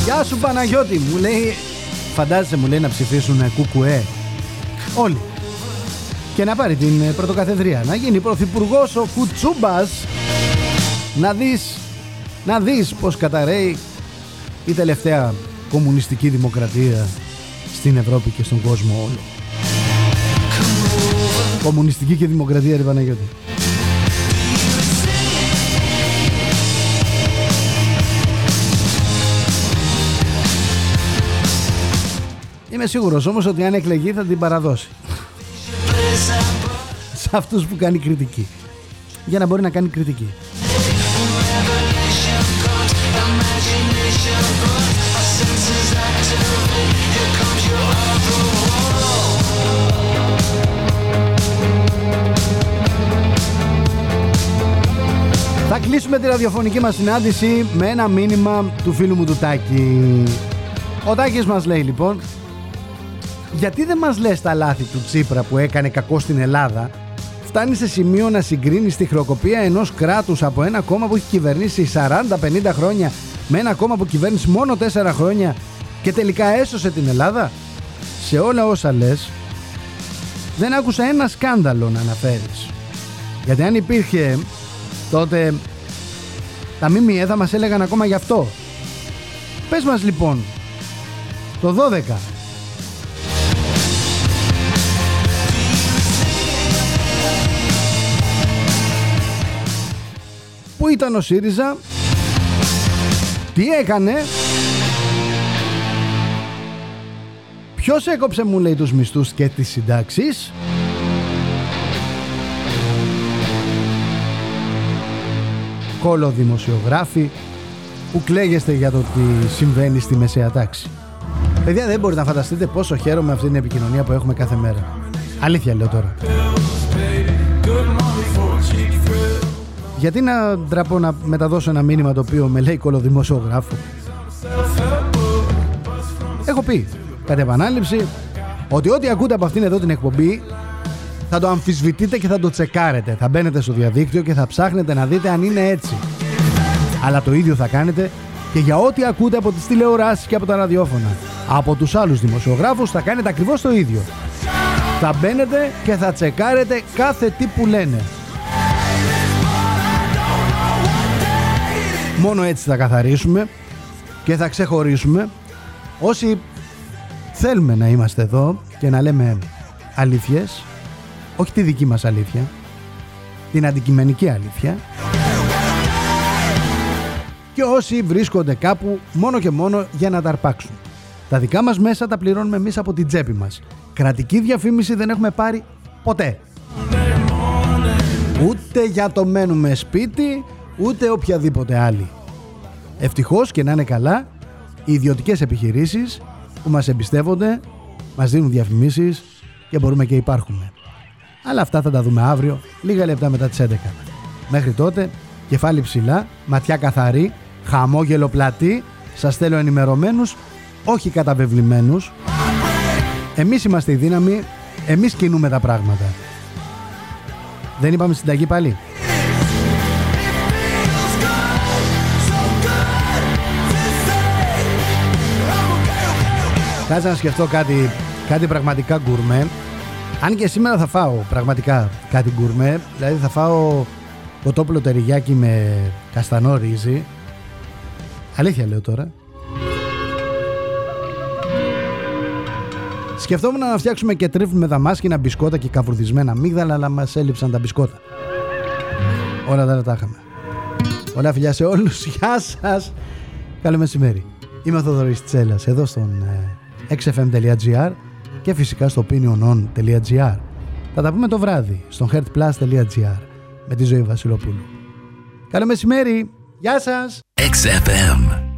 Γεια σου Παναγιώτη, μου λέει, φαντάζεσαι μου λέει να ψηφίσουν κουκουέ. Όλοι και να πάρει την ε, πρωτοκαθεδρία. Να γίνει πρωθυπουργός ο Κουτσούμπας. Να δεις, να δεις πως καταραίει η τελευταία κομμουνιστική δημοκρατία στην Ευρώπη και στον κόσμο όλο. Κομμουνιστική και δημοκρατία ρε Παναγιώτη. Είμαι σίγουρος όμως ότι αν εκλεγεί θα την παραδώσει σε αυτούς που κάνει κριτική για να μπορεί να κάνει κριτική Θα κλείσουμε τη ραδιοφωνική μας συνάντηση με ένα μήνυμα του φίλου μου του Τάκη. Ο Τάκης μας λέει λοιπόν γιατί δεν μας λες τα λάθη του Τσίπρα που έκανε κακό στην Ελλάδα; Φτάνει σε σημείο να συγκρίνεις τη χρεοκοπία ενός κράτους από ένα κόμμα που έχει κυβερνήσει 40-50 χρόνια με ένα κόμμα που κυβέρνησε μόνο 4 χρόνια και τελικά έσωσε την Ελλάδα; Σε όλα όσα λες δεν άκουσα ένα σκάνδαλο να αναφέρεις. Γιατί αν υπήρχε τότε τα ΜΜΕ θα μας έλεγαν ακόμα γι' αυτό. Πες μας λοιπόν το 12 Πού ήταν ο ΣΥΡΙΖΑ Τι έκανε; Ποιος έκοψε μου λέει τους μισθούς και τις συντάξεις; Κόλο δημοσιογράφοι που κλαίγεστε για το τι συμβαίνει στη μεσαία τάξη. Παιδιά δεν μπορείτε να φανταστείτε πόσο χαίρομαι αυτή την επικοινωνία που έχουμε κάθε μέρα. Αλήθεια λέω τώρα. Γιατί να ντραπώ να μεταδώσω ένα μήνυμα το οποίο με λέει κολοδημοσιογράφο. Έχω πει κατά επανάληψη ότι ό,τι ακούτε από αυτήν εδώ την εκπομπή θα το αμφισβητείτε και θα το τσεκάρετε. Θα μπαίνετε στο διαδίκτυο και θα ψάχνετε να δείτε αν είναι έτσι. Αλλά το ίδιο θα κάνετε και για ό,τι ακούτε από τις τηλεοράσεις και από τα ραδιόφωνα. Από τους άλλους δημοσιογράφους θα κάνετε ακριβώς το ίδιο. Θα μπαίνετε και θα τσεκάρετε κάθε τι που λένε. Μόνο έτσι θα καθαρίσουμε και θα ξεχωρίσουμε όσοι θέλουμε να είμαστε εδώ και να λέμε αλήθειες, όχι τη δική μας αλήθεια, την αντικειμενική αλήθεια και όσοι βρίσκονται κάπου μόνο και μόνο για να τα αρπάξουν. Τα δικά μας μέσα τα πληρώνουμε εμείς από την τσέπη μας. Κρατική διαφήμιση δεν έχουμε πάρει ποτέ. Ούτε για το μένουμε σπίτι, ούτε οποιαδήποτε άλλη Ευτυχώς και να είναι καλά οι ιδιωτικές επιχειρήσεις που μας εμπιστεύονται, μας δίνουν διαφημίσεις και μπορούμε και υπάρχουμε. Αλλά αυτά θα τα δούμε αύριο, λίγα λεπτά μετά τις 11. Μέχρι τότε, κεφάλι ψηλά, ματιά καθαρή, χαμόγελο πλατή, σας θέλω ενημερωμένους, όχι καταβεβλημένους. Εμείς είμαστε η δύναμη, εμείς κινούμε τα πράγματα. Δεν είπαμε συνταγή πάλι; Κάτσε να σκεφτώ κάτι, κάτι πραγματικά γκουρμέ. Αν και σήμερα θα φάω πραγματικά κάτι γκουρμέ. Δηλαδή θα φάω κοτόπουλο τεριγιάκι με καστανό ρύζι. Αλήθεια λέω τώρα. Σκεφτόμουν να φτιάξουμε και τρίφι με δαμάσκηνα μπισκότα και καβουρδισμένα μίγδαλα, αλλά μας έλειψαν τα μπισκότα. Όλα τα τα είχαμε. Ωραία φιλιά σε όλους. Γεια σας. Καλό μεσημέρι. Είμαι ο Θοδωρής Τσέλας, εδώ στον ε, xfm.gr και φυσικά στο opinionon.gr. Θα τα πούμε το βράδυ στο heartplus.gr με τη ζωή Βασιλοπούλου. Καλό μεσημέρι. Γεια σας. XFM.